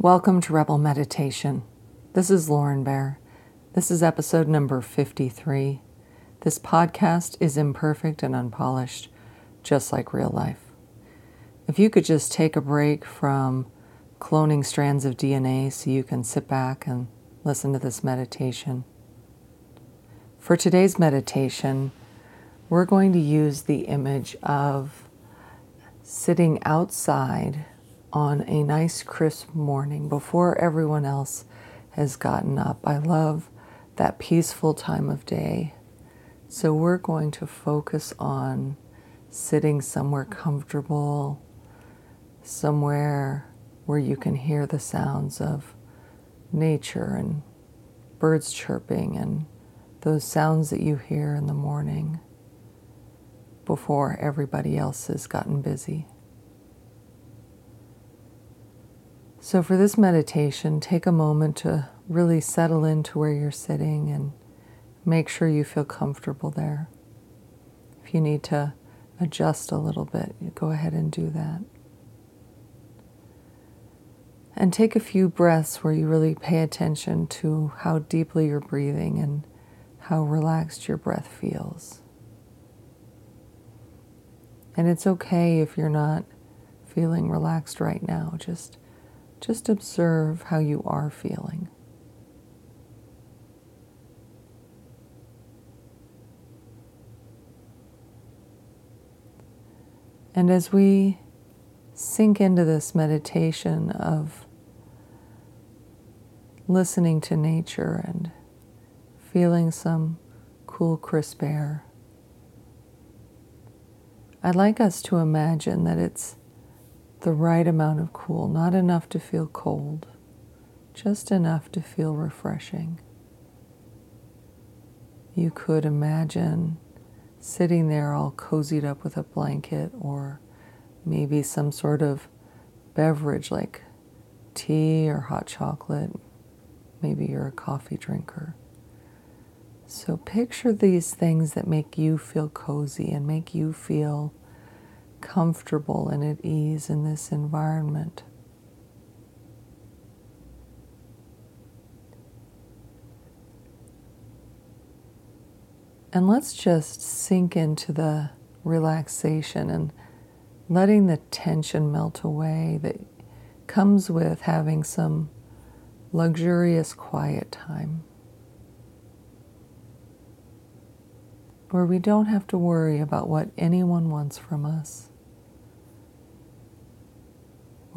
Welcome to Rebel Meditation. This is Lauren Bear. This is episode number 53. This podcast is imperfect and unpolished, just like real life. If you could just take a break from cloning strands of DNA so you can sit back and listen to this meditation. For today's meditation, we're going to use the image of sitting outside on a nice crisp morning before everyone else has gotten up. I love that peaceful time of day. So we're going to focus on sitting somewhere comfortable, somewhere where you can hear the sounds of nature and birds chirping and those sounds that you hear in the morning before everybody else has gotten busy. So, for this meditation, take a moment to really settle into where you're sitting and make sure you feel comfortable there. If you need to adjust a little bit, go ahead and do that. And take a few breaths where you really pay attention to how deeply you're breathing and how relaxed your breath feels. And it's okay if you're not feeling relaxed right now. Just just observe how you are feeling. And as we sink into this meditation of listening to nature and feeling some cool, crisp air, I'd like us to imagine that it's the right amount of cool, not enough to feel cold, just enough to feel refreshing. You could imagine sitting there all cozied up with a blanket or maybe some sort of beverage like tea or hot chocolate. Maybe you're a coffee drinker. So picture these things that make you feel cozy and make you feel comfortable and at ease in this environment. And let's just sink into the relaxation and letting the tension melt away that comes with having some luxurious quiet time. Where we don't have to worry about what anyone wants from us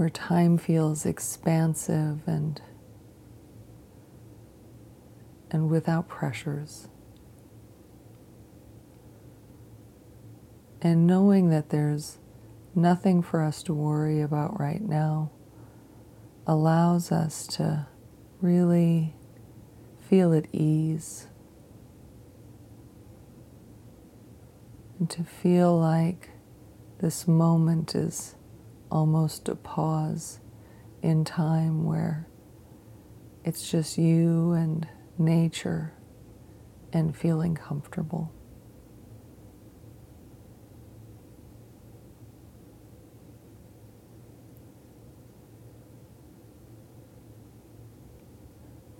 where time feels expansive and and without pressures. And knowing that there's nothing for us to worry about right now allows us to really feel at ease and to feel like this moment is almost a pause in time where it's just you and nature and feeling comfortable.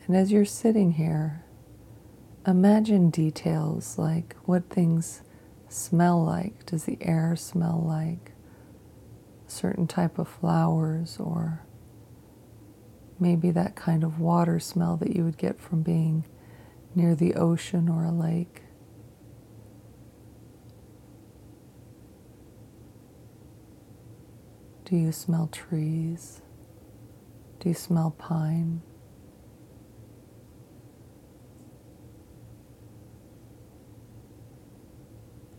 And as you're sitting here, imagine details like what things smell like. Does the air smell like? certain type of flowers or maybe that kind of water smell that you would get from being near the ocean or a lake. Do you smell trees? Do you smell pine?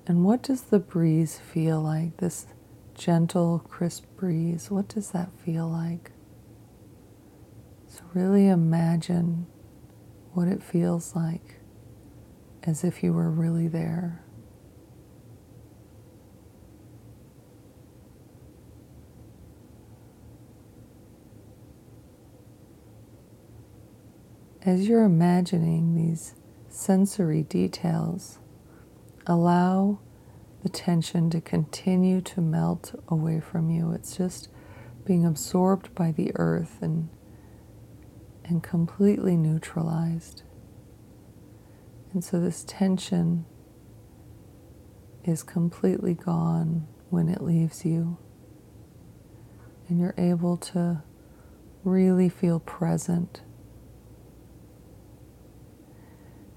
And what does the breeze feel like? This gentle, crisp breeze. What does that feel like? So, really imagine what it feels like as if you were really there. As you're imagining these sensory details, allow the tension to continue to melt away from you. It's just being absorbed by the earth and and completely neutralized. And so this tension is completely gone when it leaves you. And you're able to really feel present.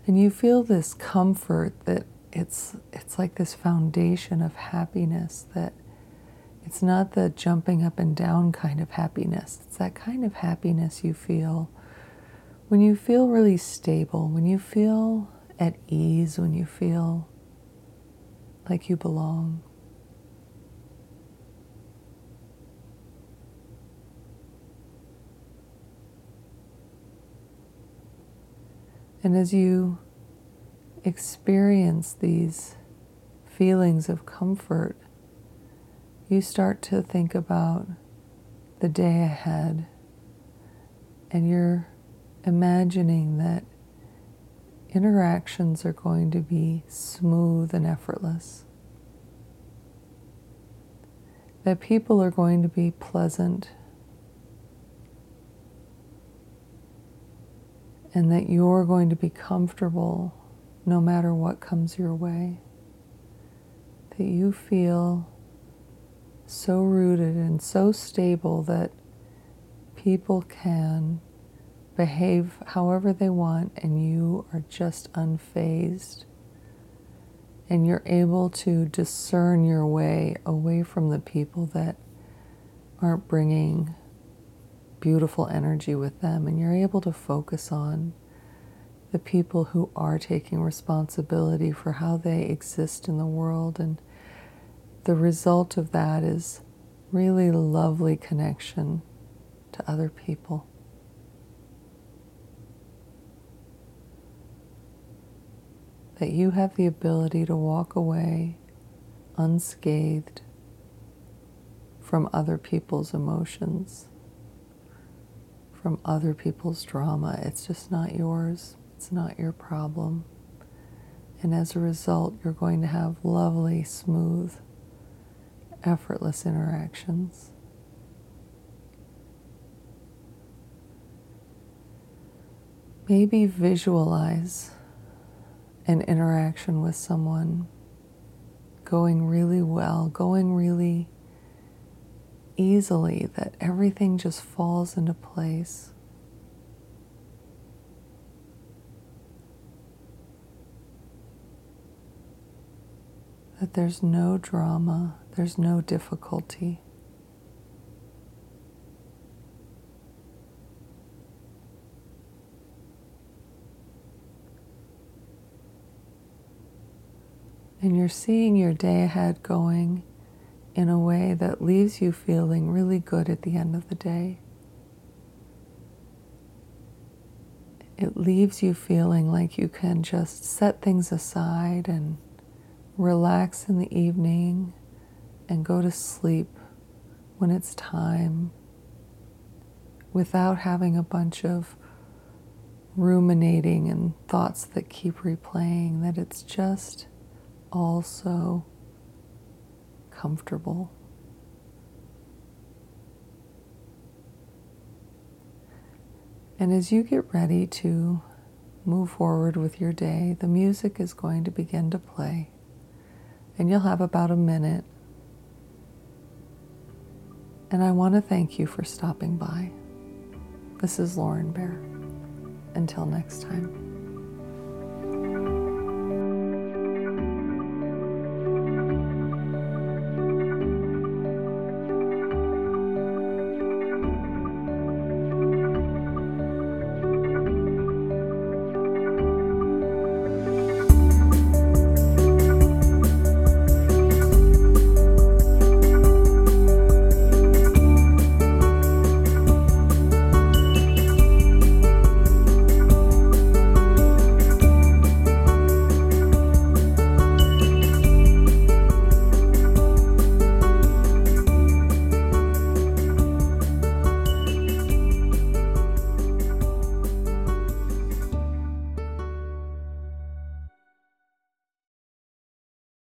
And you feel this comfort that it's, it's like this foundation of happiness that it's not the jumping up and down kind of happiness. It's that kind of happiness you feel when you feel really stable, when you feel at ease, when you feel like you belong. And as you experience these feelings of comfort, you start to think about the day ahead. And you're imagining that interactions are going to be smooth and effortless, that people are going to be pleasant. And that you're going to be comfortable no matter what comes your way. That you feel so rooted and so stable that people can behave however they want and you are just unfazed. And you're able to discern your way away from the people that aren't bringing beautiful energy with them, and you're able to focus on the people who are taking responsibility for how they exist in the world. And the result of that is really lovely connection to other people. That you have the ability to walk away unscathed from other people's emotions from other people's drama. It's just not yours, it's not your problem. And as a result, you're going to have lovely, smooth, effortless interactions. Maybe visualize an interaction with someone going really well, going really easily that everything just falls into place. That there's no drama, there's no difficulty. And you're seeing your day ahead going in a way that leaves you feeling really good at the end of the day. It leaves you feeling like you can just set things aside and relax in the evening and go to sleep when it's time without having a bunch of ruminating and thoughts that keep replaying, that it's just all so comfortable. And as you get ready to move forward with your day, the music is going to begin to play. And you'll have about a minute. And I want to thank you for stopping by. This is Lauren Bear. Until next time.